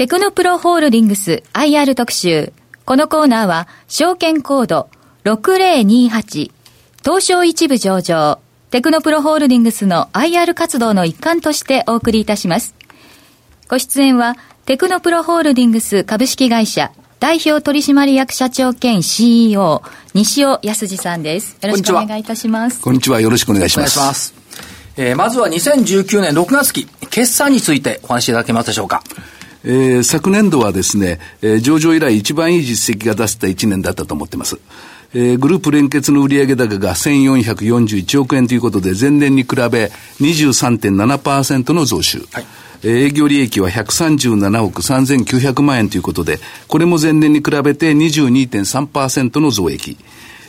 テクノプロホールディングス IR 特集。このコーナーは、証券コード6028、東証一部上場、テクノプロホールディングスの IR 活動の一環としてお送りいたします。ご出演は、テクノプロホールディングス株式会社代表取締役社長兼 CEO、西尾康二さんです。よろしくお願いいたします。こんにちは。よろしくお願いします。お願いします。えー、まずは2019年6月期、決算についてお話しいただけますでしょうか。えー、昨年度はですね、えー、上場以来一番いい実績が出せた1年だったと思っています。えー、グループ連結の売上高が1441億円ということで、前年に比べ23.7%の増収。はい営業利益は137億3900万円ということで、これも前年に比べて22.3%の増益。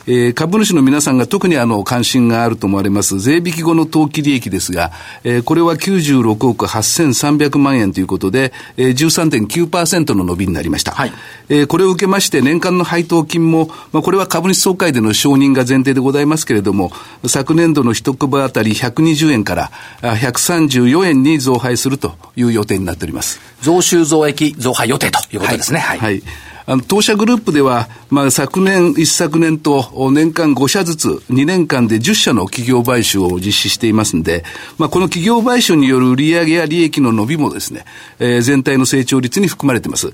えー、株主の皆さんが特にあの関心があると思われます税引き後の当期利益ですが、えー、これは96億8300万円ということで、えー、13.9%の伸びになりました。はい、えー、これを受けまして年間の配当金も、まあ、これは株主総会での承認が前提でございますけれども、昨年度の一株当たり120円から134円に増配するという予定になっております。増収増益増配予定ということですね。はい、はいあの、当社グループでは、まあ、昨年、一昨年と年間5社ずつ、2年間で10社の企業買収を実施していますんで、まあ、この企業買収による売上や利益の伸びもですね、えー、全体の成長率に含まれています。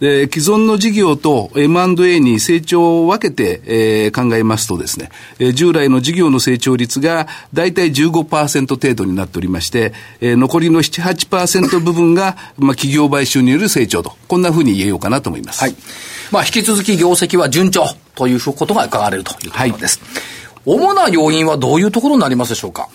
で、既存の事業と M&A に成長を分けて、えー、考えますとですね、えー、従来の事業の成長率が大体15%程度になっておりまして、えー、残りの7、8%部分が、まあ、企業買収による成長と、こんなふうに言えようかなと思います。はい。まあ、引き続き業績は順調ということが伺われるというところです。はい、主な要因はどういうところになりますでしょうか？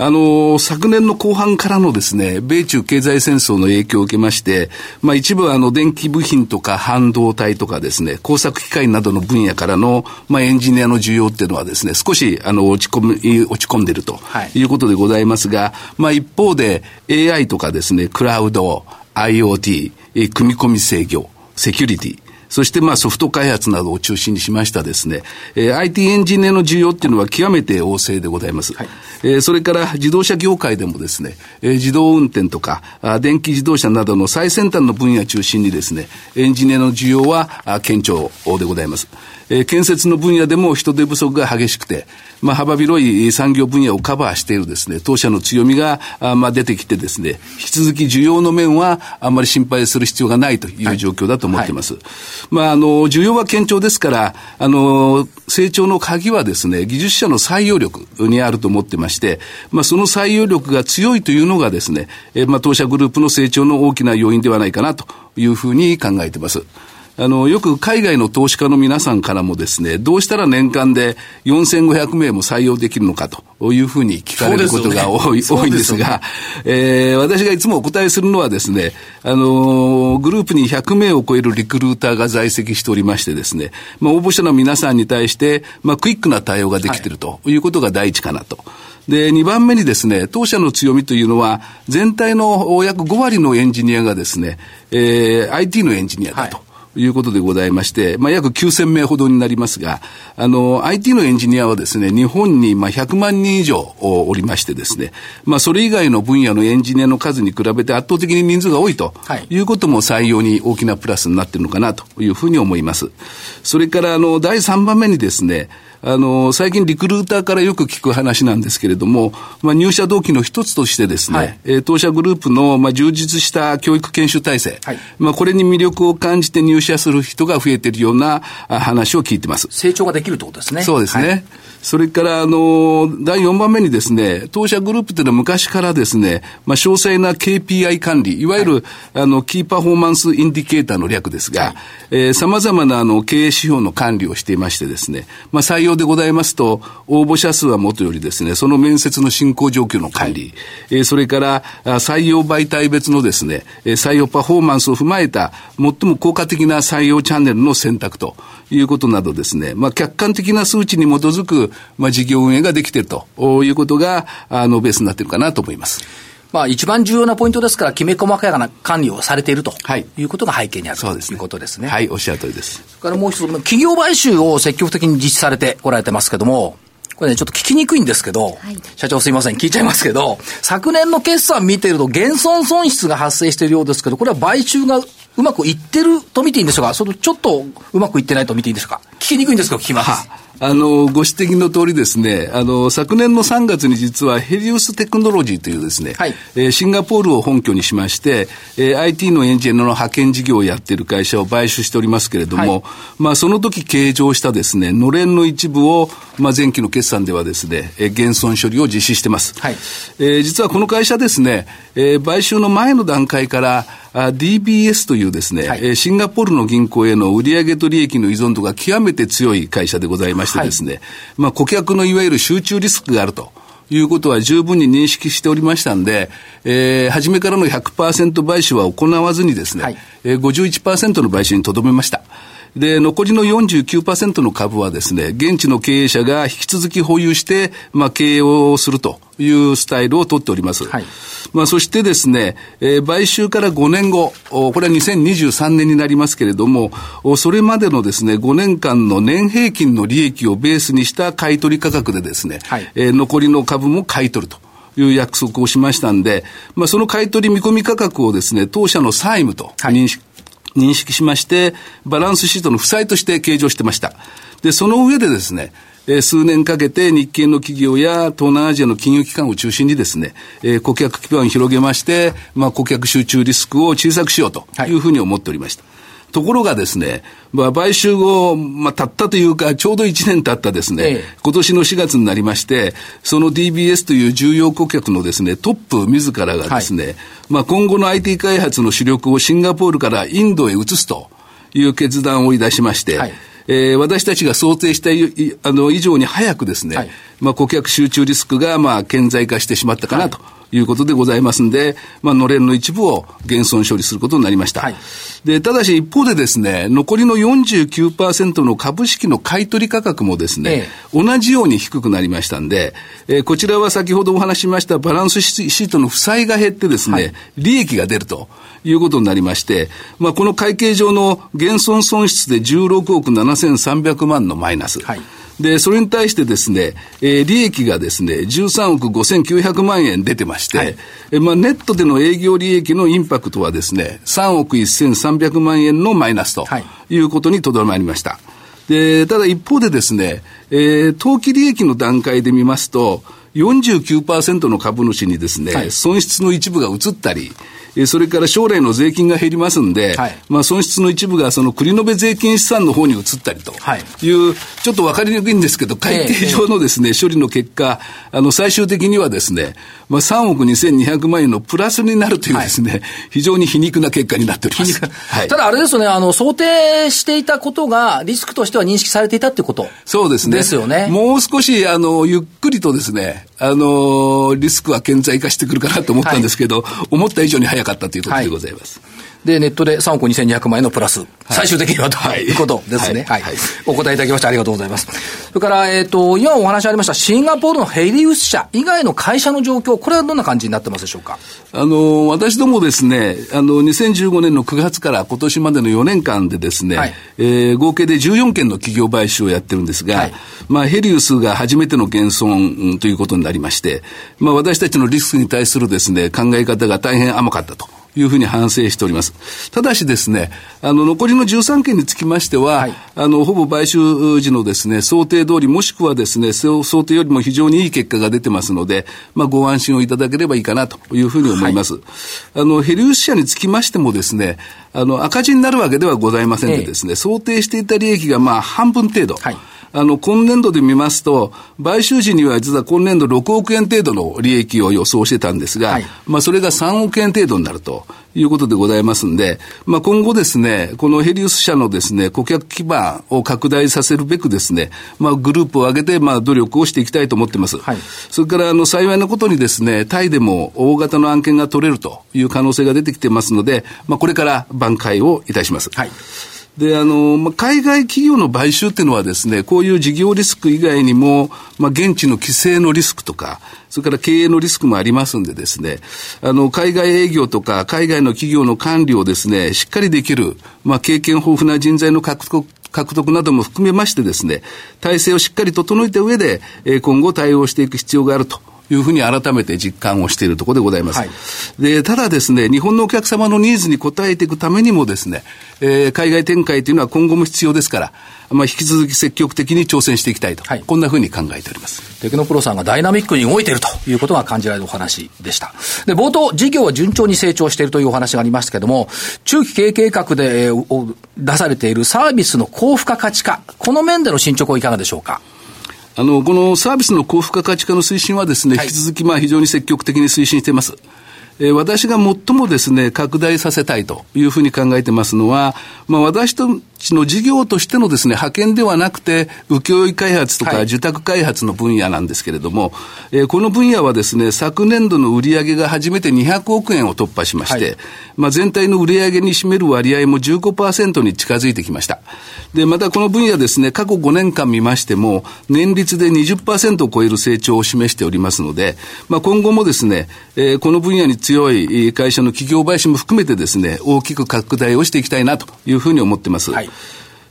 あの、昨年の後半からのですね、米中経済戦争の影響を受けまして、まあ一部あの、電気部品とか半導体とかですね、工作機械などの分野からの、まあエンジニアの需要っていうのはですね、少しあの、落ち込み、落ち込んでるということでございますが、はい、まあ一方で AI とかですね、クラウド、IoT、組み込み制御、セキュリティ、そしてまあソフト開発などを中心にしましたですね、えー、IT エンジニアの需要っていうのは極めて旺盛でございます。はい、えー、それから自動車業界でもですね、えー、自動運転とかあ、電気自動車などの最先端の分野中心にですね、エンジニアの需要はあ堅調でございます。えー、建設の分野でも人手不足が激しくて、まあ、幅広い産業分野をカバーしているですね、当社の強みが、あまあ、出てきてですね、引き続き需要の面はあんまり心配する必要がないという状況だと思っています。はいはい、まあ、あの、需要は堅調ですから、あの、成長の鍵はですね、技術者の採用力にあると思ってまして、まあ、その採用力が強いというのがですね、えまあ、当社グループの成長の大きな要因ではないかなというふうに考えています。あの、よく海外の投資家の皆さんからもですね、どうしたら年間で4500名も採用できるのかというふうに聞かれることが多い,、ね、多いんですが、えー、私がいつもお答えするのはですね、あの、グループに100名を超えるリクルーターが在籍しておりましてですね、まあ、応募者の皆さんに対して、まあ、クイックな対応ができているということが第一かなと。で、2番目にですね、当社の強みというのは、全体の約5割のエンジニアがですね、えー、IT のエンジニアだと。はいいうことでございまして、まあ、約9000名ほどになりますが、あの、IT のエンジニアはですね、日本にまあ100万人以上おりましてですね、まあ、それ以外の分野のエンジニアの数に比べて圧倒的に人数が多いということも採用に大きなプラスになっているのかなというふうに思います。それから、あの、第3番目にですね、あの、最近リクルーターからよく聞く話なんですけれども、まあ、入社動機の一つとしてですね、はい、え当社グループの、まあ、充実した教育研修体制、はい、まあ、これに魅力を感じて入社する人が増えているような話を聞いてます。成長ができるってことですね。そうですね。はいそれから、あの、第4番目にですね、当社グループというのは昔からですね、まあ、詳細な KPI 管理、いわゆる、はい、あの、 Key Performance Indicator の略ですが、はい、えー、様々な、あの、経営指標の管理をしていましてですね、まあ、採用でございますと、応募者数はもとよりですね、その面接の進行状況の管理、はい、えー、それから、採用媒体別のですね、採用パフォーマンスを踏まえた、最も効果的な採用チャンネルの選択ということなどですね、まあ、客観的な数値に基づく、まあ、事業運営ができているということが、あの、ベースになっているかなと思います。まあ、一番重要なポイントですから、きめ細かな管理をされていると、はい、いうことが背景にあるということですね。はい、おっしゃる通りです。それからもう一つ、企業買収を積極的に実施されておられてますけども、これね、ちょっと聞きにくいんですけど、はい、社長すいません、聞いちゃいますけど、昨年の決算見てると減損損失が発生しているようですけど、これは買収がうまくいってると見ていいんでしょうかそのちょっとうまくいってないと見ていいんでしょうか？聞きにくいんですけど聞きます。あの、ご指摘の通りですね、あの、昨年の3月に実はヘリウステクノロジーというですね、はい、えー、シンガポールを本拠にしまして、えー、IT のエンジニアの派遣事業をやっている会社を買収しておりますけれども、はい、まあ、その時計上したですね、のれんの一部を、まあ、前期の決算ではですね、えー、減損処理を実施してます。はい、えー、実はこの会社ですね、えー、買収の前の段階から、DBS というですね、はい、シンガポールの銀行への売上と利益の依存度が極めて強い会社でございましてですね、はい、まあ顧客のいわゆる集中リスクがあると。いうことは十分に認識しておりましたんで、えー、初めからの100%買収は行わずにですね、はい、えー、51%の買収にとどめました。で、残りの49%の株はですね、現地の経営者が引き続き保有して、まあ、経営をするというスタイルを取っております。はい、まあ、そしてですね、えー、買収から5年後、これは2023年になりますけれども、それまでのですね、5年間の年平均の利益をベースにした買取価格でですね、はい、えー、残りの株も買い取ると。いう約束をしましたんで、まあ、その買い取り見込み価格をですね、当社の債務と認識、認識しまして、バランスシートの負債として計上してました。で、その上でですね、え数年かけて日系の企業や東南アジアの金融機関を中心にですね、え顧客基盤を広げまして、まあ、顧客集中リスクを小さくしようというふうに思っておりました。ところがですね、まあ、買収後、まあ、たったというか、ちょうど1年経ったですね、ええ、今年の4月になりまして、その DBS という重要顧客のですね、トップ自らがですね、はい、まあ、今後の IT 開発の主力をシンガポールからインドへ移すという決断をいたしまして、はい。えー、私たちが想定したあの以上に早くですね、はい、まあ、顧客集中リスクがまあ顕在化してしまったかなと。いうことでございますんで、まあ、のれんの一部を減損処理することになりました。はい、で、ただし一方でですね、残りの49%の株式の買取価格もですね、ええ、同じように低くなりましたんで、えー、こちらは先ほどお話しましたバランスシートの負債が減ってですね、はい、利益が出ると。いうことになりまして、まあ、この会計上の減損損失で16億7300万のマイナス。はいで、それに対してですね、えー、利益がですね、13億5900万円出てまして、はい、えまあ、ネットでの営業利益のインパクトはですね、3億1300万円のマイナスとい。うことにとどまりました。で、ただ一方でですね、えー、当期利益の段階で見ますと、49%の株主にですね、はい、損失の一部が移ったり、それから将来の税金が減りますんで、はい、まあ損失の一部がその繰延税金資産の方に移ったりとい。う、はい、ちょっと分かりにくいんですけど、会計上のですね、処理の結果、あの最終的にはですね、まあ3億2200万円のプラスになるというですね、はい、非常に皮肉な結果になっております。はい、ただあれですよね、あの、想定していたことがリスクとしては認識されていたってことそうですね。ですよね。もう少し、あの、ゆっくりとですね、あの、リスクは顕在化してくるかなと思ったんですけど、思った以上に早かったかったということでございます。はいで、ネットで3億2200万円のプラス、はい、最終的にはということですね。はい。はい、お答えいただきましてありがとうございます。それから、えっ、ー、と、今お話ありましたシンガポールのヘリウス社以外の会社の状況、これはどんな感じになってますでしょうか？あの、私どもですね、あの、2015年の9月から今年までの4年間でですね、はい、えー、合計で14件の企業買収をやってるんですが、はい、まあ、ヘリウスが初めての減損ということになりまして、まあ、私たちのリスクに対するですね、考え方が大変甘かったと。いうふうに反省しております。ただしですね、あの、残りの13件につきましては、はい、あの、ほぼ買収時のですね、想定通り、もしくはですね、想定よりも非常にいい結果が出てますので、まあ、ご安心をいただければいいかなというふうに思います。はい、あの、ヘリウス社につきましてもですね、あの、赤字になるわけではございませんでですね、ええ、想定していた利益がまあ、半分程度。はいあの、今年度で見ますと、買収時には実は今年度6億円程度の利益を予想してたんですが、はい、まあ、それが3億円程度になるということでございますんで、まあ、今後ですね、このヘリウス社のですね、顧客基盤を拡大させるべくですね、まあ、グループを挙げて、まあ、努力をしていきたいと思ってます。はい、それから、あの、幸いなことにですね、タイでも大型の案件が取れるという可能性が出てきてますので、まあ、これから挽回をいたします。はいで、あの、まあ、海外企業の買収っていうのはですね、こういう事業リスク以外にも、まあ、現地の規制のリスクとか、それから経営のリスクもありますんでですね、あの、海外営業とか、海外の企業の管理をですね、しっかりできる、まあ、経験豊富な人材の獲得獲得なども含めましてですね、体制をしっかり整えた上で、今後対応していく必要があるというふうに改めて実感をしているところでございます。はい、で、ただですね、日本のお客様のニーズに応えていくためにもですね、えー、海外展開というのは今後も必要ですから、まあ、引き続き積極的に挑戦していきたいと、はい、こんなふうに考えております。テクノプロさんがダイナミックに動いているということが感じられるお話でした。で、冒頭、事業は順調に成長しているというお話がありましたけれども、中期経営計画で出されているサービスの高付加価値化、この面での進捗はいかがでしょうか？あの、このサービスの高付加価値化の推進はですね、はい、引き続きまあ非常に積極的に推進しています。えー、私が最もですね、拡大させたいというふうに考えてますのは、まあ私とちの事業としてのですね、派遣ではなくて、請負開発とか受託開発の分野なんですけれども、はい、えー、この分野はですね、昨年度の売上が初めて200億円を突破しまして、はい、まあ全体の売上に占める割合も15%に近づいてきました。で、またこの分野ですね、過去5年間見ましても、年率で20%を超える成長を示しておりますので、まあ今後もですね、えー、この分野に強い会社の企業買収も含めてですね、大きく拡大をしていきたいなというふうに思ってます。はい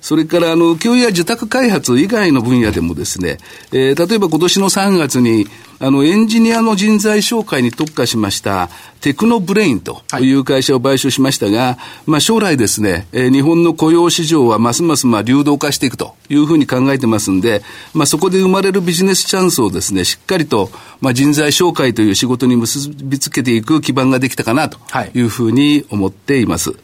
それから、あの、教養や受託開発以外の分野でもですね、えー、例えば今年の3月に、あの、エンジニアの人材紹介に特化しました、テクノブレインという会社を買収しましたが、はい、まあ将来ですね、えー、日本の雇用市場はますますまあ流動化していくというふうに考えてますんで、まあそこで生まれるビジネスチャンスをですね、しっかりと、まあ人材紹介という仕事に結びつけていく基盤ができたかなというふうに思っています。はい、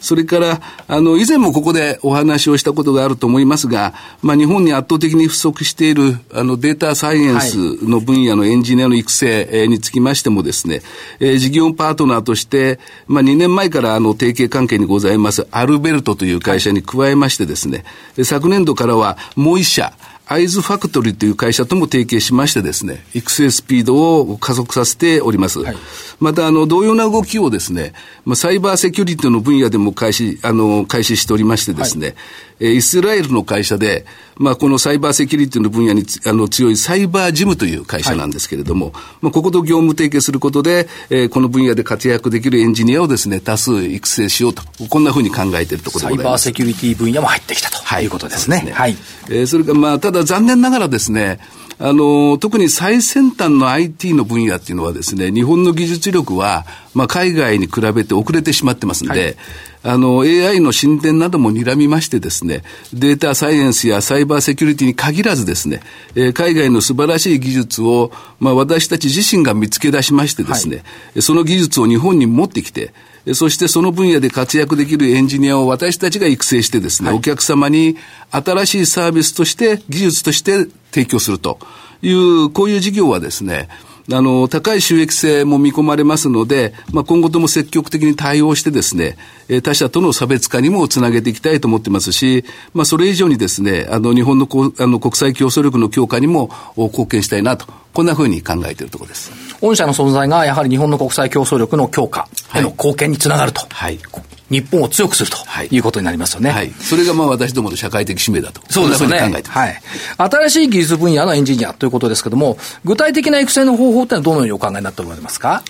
それから、あの、以前もここでお話をしたことがあると思いますが、まあ日本に圧倒的に不足している、あの、データサイエンスの分野のエンジニアの育成につきましてもですね、えー、事業パートナーとして、まあ2年前からあの、提携関係にございます、アルベルトという会社に加えましてですね、昨年度からはもう一社、アイズファクトリーという会社とも提携しましてですね、育成スピードを加速させております。はい、また、あの、同様な動きをですね、まあ、サイバーセキュリティの分野でも開始、あの、開始しておりましてですね、はいイスラエルの会社で、まあ、このサイバーセキュリティの分野にあの強いサイバージムという会社なんですけれども、はい、まあ、ここと業務提携することで、えー、この分野で活躍できるエンジニアをですね、多数育成しようと、こんなふうに考えているところでございます。サイバーセキュリティ分野も入ってきたと、はい、いうことですね。はい。えー、それから、まあ、ただ残念ながらですね、あの、特に最先端の IT の分野っていうのはですね、日本の技術力は、まあ、海外に比べて遅れてしまってますんで、はい。あの、AI の進展なども睨みましてですね、データサイエンスやサイバーセキュリティに限らずですね、えー、海外の素晴らしい技術を、まあ、私たち自身が見つけ出しましてですね、はい、その技術を日本に持ってきて、そしてその分野で活躍できるエンジニアを私たちが育成してですね、はい、お客様に新しいサービスとして、技術として提供するという、こういう事業はですね、あの、高い収益性も見込まれますので、まあ、今後とも積極的に対応してですね、他社との差別化にもつなげていきたいと思ってますし、まあ、それ以上にですね、あの、日本のこあの国際競争力の強化にも貢献したいなと、こんなふうに考えているところです。御社の存在がやはり日本の国際競争力の強化への貢献につながると。はい。日本を強くするということになりますよね。はい。それがまあ私どもの社会的使命だと。そうですね。考えてはい。新しい技術分野のエンジニアということですけれども、具体的な育成の方法ってのはどのようにお考えになっておられますか？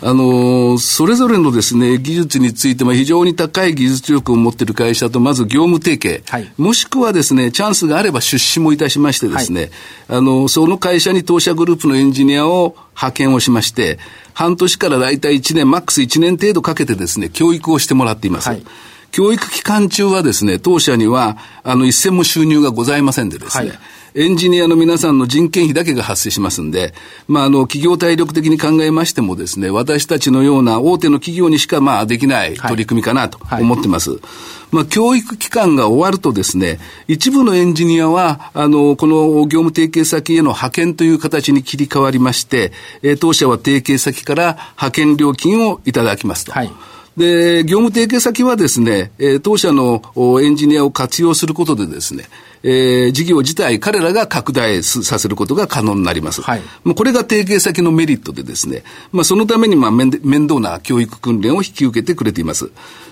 あの、それぞれのですね、技術についても非常に高い技術力を持っている会社とまず業務提携、はい、もしくはですね、チャンスがあれば出資もいたしましてですね、はい、あの、その会社に当社グループのエンジニアを派遣をしまして、半年から大体1年、マックス1年程度かけてですね、教育をしてもらっています。はい。教育期間中はですね、当社には、あの、一銭も収入がございませんでですね、はいエンジニアの皆さんの人件費だけが発生しますんで、まあ、あの、企業体力的に考えましてもですね、私たちのような大手の企業にしか、まあ、できない取り組みかなと思ってます。はいはいまあ、教育期間が終わるとですね、一部のエンジニアは、あの、この業務提携先への派遣という形に切り替わりまして、えー、当社は提携先から派遣料金をいただきますと。はいで、業務提携先はですね、えー、当社のエンジニアを活用することでですね、えー、事業自体、彼らが拡大させることが可能になります。はい。もうこれが提携先のメリットでですね、まあそのためにまあ面倒な教育訓練を引き受けてくれています。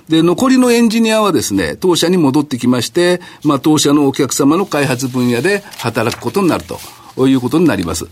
で、残りのエンジニアはですね、当社に戻ってきまして、まあ当社のお客様の開発分野で働くことになるということになります。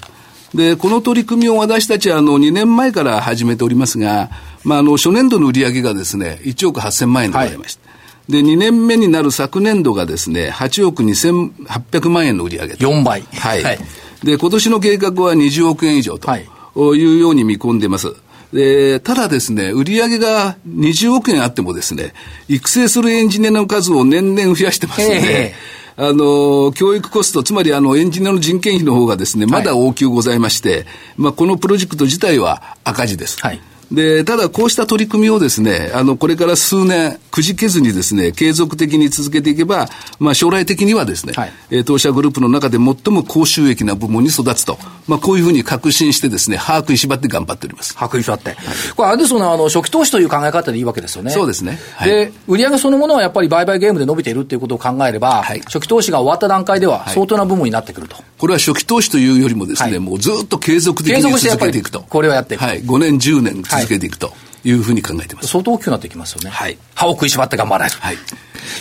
で、この取り組みを私たちはあの2年前から始めておりますが、まああの初年度の売上がですね、1億8000万円でございました。はいで、2年目になる昨年度がですね、8億2800万円の売り上げと。4倍。はい。はい、で、今年の計画は20億円以上と。はいいうように見込んでます。で、ただですね、売上が20億円あってもですね、育成するエンジニアの数を年々増やしてますので、あの、教育コスト、つまりあの、エンジニアの人件費の方がですね、まだ大きくございまして、はい、まあ、このプロジェクト自体は赤字です。はい。で、ただこうした取り組みをですね、あの、これから数年、くじけずにですね、継続的に続けていけば、まあ将来的にはですね、はい、えー、当社グループの中で最も高収益な部門に育つと、まあこういうふうに確信してですね、把握に縛って頑張っております。把握に縛って。はい、これあれですよね、あの、初期投資という考え方でいいわけですよね。そうですね。はい、で、売上そのものはやっぱり売買ゲームで伸びているっていうことを考えれば、はい、初期投資が終わった段階では相当な部門になってくると。これは初期投資というよりもですね、もうずっと継続的に続けていくと。これをやっていく。はい。5年、10年続けていくと。いうふうに考えてます。相当大きくなってきますよね。はい。歯を食いしばって頑張らないと。はい。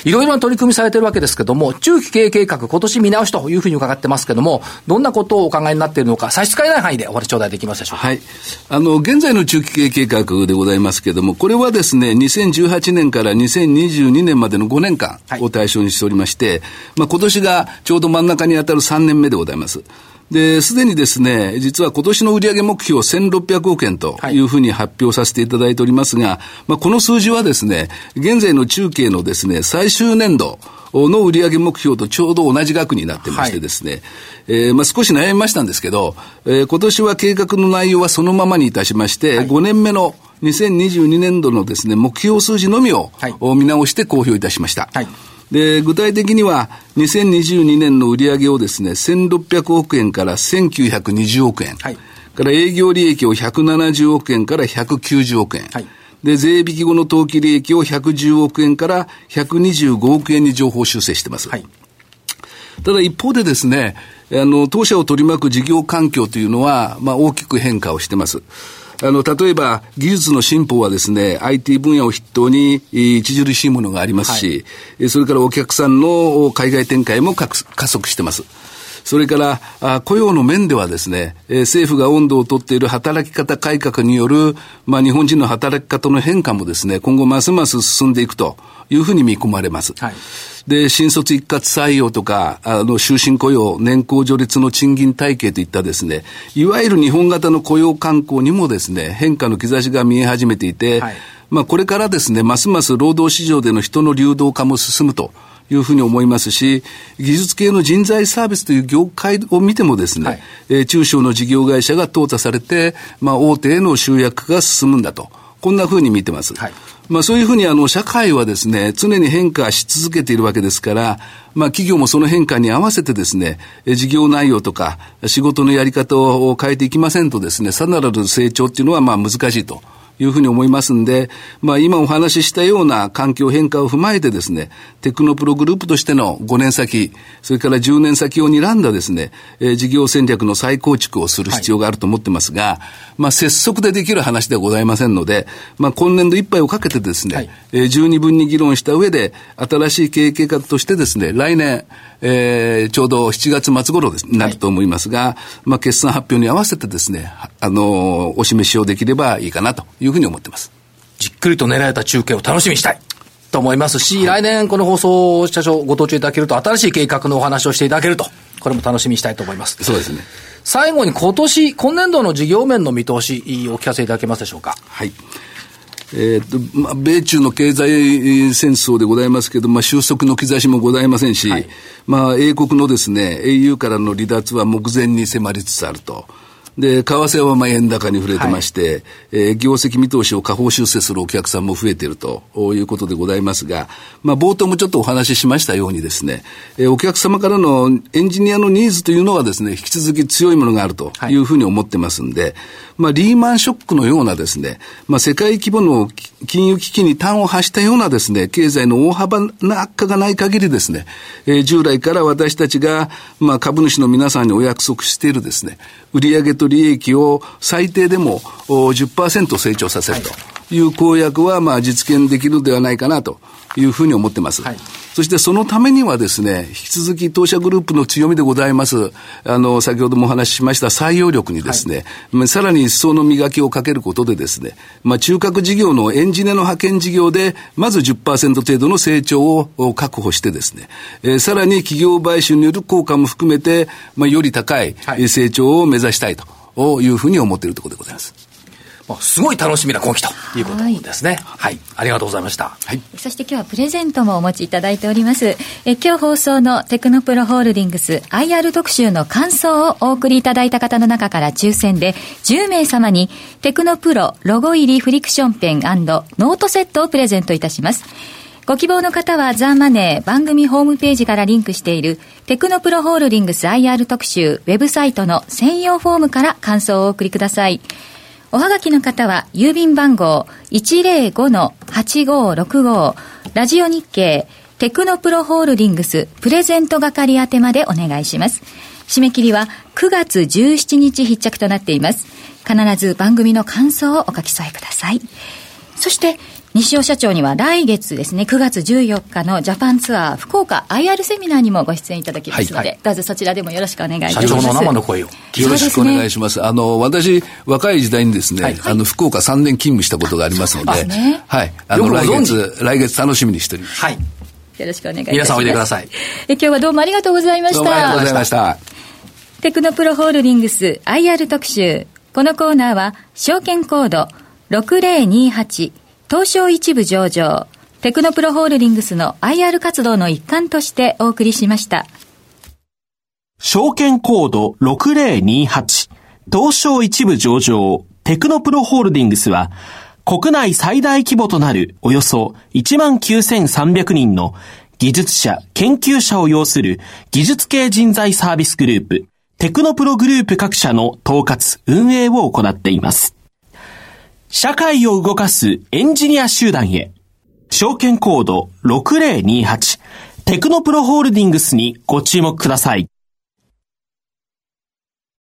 いろいろな取り組みされてるわけですけども、中期経営計画、今年見直しというふうに伺ってますけども、どんなことをお考えになっているのか、差し支えない範囲でお話頂戴できますでしょうか？はい。あの、現在の中期経営計画でございますけども、これはですね、2018年から2022年までの5年間を対象にしておりまして、はい、まあ今年がちょうど真ん中に当たる3年目でございます。で、すでにですね、実は今年の売上目標1600億円とい。うふうに発表させていただいておりますが、はい、まあ、この数字はですね、現在の中継のですね、最終年度、の売上目標とちょうど同じ額になってましてですね、はい、えー、まあ、少し悩みましたんですけど、えー、今年は計画の内容はそのままにいたしまして、はい、5年目の2022年度のですね、目標数字のみを、はい、見直して公表いたしました。はいで、具体的には、2022年の売上をですね、1600億円から1920億円。はい。から営業利益を170億円から190億円。はい。で、税引き後の当期利益を110億円から125億円に情報修正してます。はい。ただ一方でですね、あの、当社を取り巻く事業環境というのは、まあ大きく変化をしてます。あの、例えば、技術の進歩はですね、IT 分野を筆頭に著しいものがありますし、はい、それからお客さんの海外展開も加速してます。それから、雇用の面ではですね、政府が温度をとっている働き方改革による、まあ、日本人の働き方の変化もですね、今後ますます進んでいくというふうに見込まれます。はい、で、新卒一括採用とか、あの、終身雇用、年功序列の賃金体系といったですね、いわゆる日本型の雇用慣行にもですね、変化の兆しが見え始めていて、はい、まあ、これからですね、ますます労働市場での人の流動化も進むと。いうふうに思いますし、技術系の人材サービスという業界を見てもですね、はい、えー、中小の事業会社が淘汰されて、まあ、大手への集約が進むんだと。こんなふうに見てます。はい、まあそういうふうにあの社会はですね、常に変化し続けているわけですから、まあ企業もその変化に合わせてですね、事業内容とか仕事のやり方を変えていきませんとですね、さらなる成長っていうのはまあ難しいと。いうふうに思いますんで、まあ今お話ししたような環境変化を踏まえてですね、テクノプログループとしての5年先、それから10年先を睨んだですね、えー、事業戦略の再構築をする必要があると思ってますが、はい、まあ拙速でできる話ではございませんので、まあ今年度いっぱいをかけてですね、はい、えー、十二分に議論した上で、新しい経営計画としてですね、来年、えー、ちょうど7月末頃になると思いますが、はい、まあ決算発表に合わせてですね、あのー、お示しをできればいいかなというふうに思ってます。じっくりと狙えた中継を楽しみにしたい。と思いますし、はい、来年この放送社長ご登場いただけると、新しい計画のお話をしていただけると、これも楽しみにしたいと思います。そうですね。最後に今年、今年度の事業面の見通し、お聞かせいただけますでしょうか？はい。えー、っと、まあ、米中の経済戦争でございますけど、まあ、収束の兆しもございませんし、はい、まあ、英国のですね、au からの離脱は目前に迫りつつあると。で、為替はまあ円高に触れてまして、はい、えー、業績見通しを下方修正するお客さんも増えているということでございますが、まあ、冒頭もちょっとお話ししましたようにですね、えー、お客様からのエンジニアのニーズというのはですね、引き続き強いものがあるとい。うふうに思ってますんで、はい、まあ、リーマンショックのようなですね、まあ、世界規模の金融危機に端を発したようなですね、経済の大幅な悪化がない限りですね、えー、従来から私たちが、まあ、株主の皆さんにお約束しているですね、売上と利益を最低でも10%成長させると。いいう公約は、まあ、実現できるのではないかなというふうに思ってます。はいそしてそのためにはですね、引き続き当社グループの強みでございます、あの、先ほどもお話ししました採用力にですね、はい、さらに一層の磨きをかけることでですね、まあ、中核事業のエンジニアの派遣事業で、まず10%程度の成長を確保してですね、えー、さらに企業買収による効果も含めて、まあ、より高い成長を目指したいというふうに思っているところでございます。まあ、すごい楽しみな今期ということですね、はい。はい。ありがとうございました。はい。そして今日はプレゼントもお持ちいただいております。え今日放送のテクノプロホールディングス IR 特集の感想をお送りいただいた方の中から抽選で10名様にテクノプロロゴ入りフリクションペンノートセットをプレゼントいたします。ご希望の方はザ・マネー番組ホームページからリンクしているテクノプロホールディングス IR 特集ウェブサイトの専用フォームから感想をお送りください。おはがきの方は、郵便番号105-8565、ラジオ日経、テクノプロホールディングスプレゼント係宛てまでお願いします。締め切りは9月17日必着となっています。必ず番組の感想をお書き添えください。そして、西尾社長には来月ですね、9月14日のジャパンツアー福岡 IR セミナーにもご出演いただきますので、はいはい、どうぞそちらでもよろしくお願いいたします。社長の生の声を。よろしくお願いします。すね、あの、私、若い時代にですね、はい、あの、福岡3年勤務したことがありますので、ね、はい。あの、来月、来月楽しみにしております。はい。よろしくお願いいたします。皆さんおいでください。え今日はどうもありがとうございました。どうもありがとうございました。テクノプロホールディングス IR 特集。このコーナーは、証券コード6028東証一部上場、テクノプロホールディングスの IR 活動の一環としてお送りしました。証券コード6028、東証一部上場、テクノプロホールディングスは、国内最大規模となるおよそ19,300人の技術者、研究者を要する技術系人材サービスグループ、テクノプログループ各社の統括、運営を行っています。社会を動かすエンジニア集団へ。証券コード6028テクノプロホールディングスにご注目ください。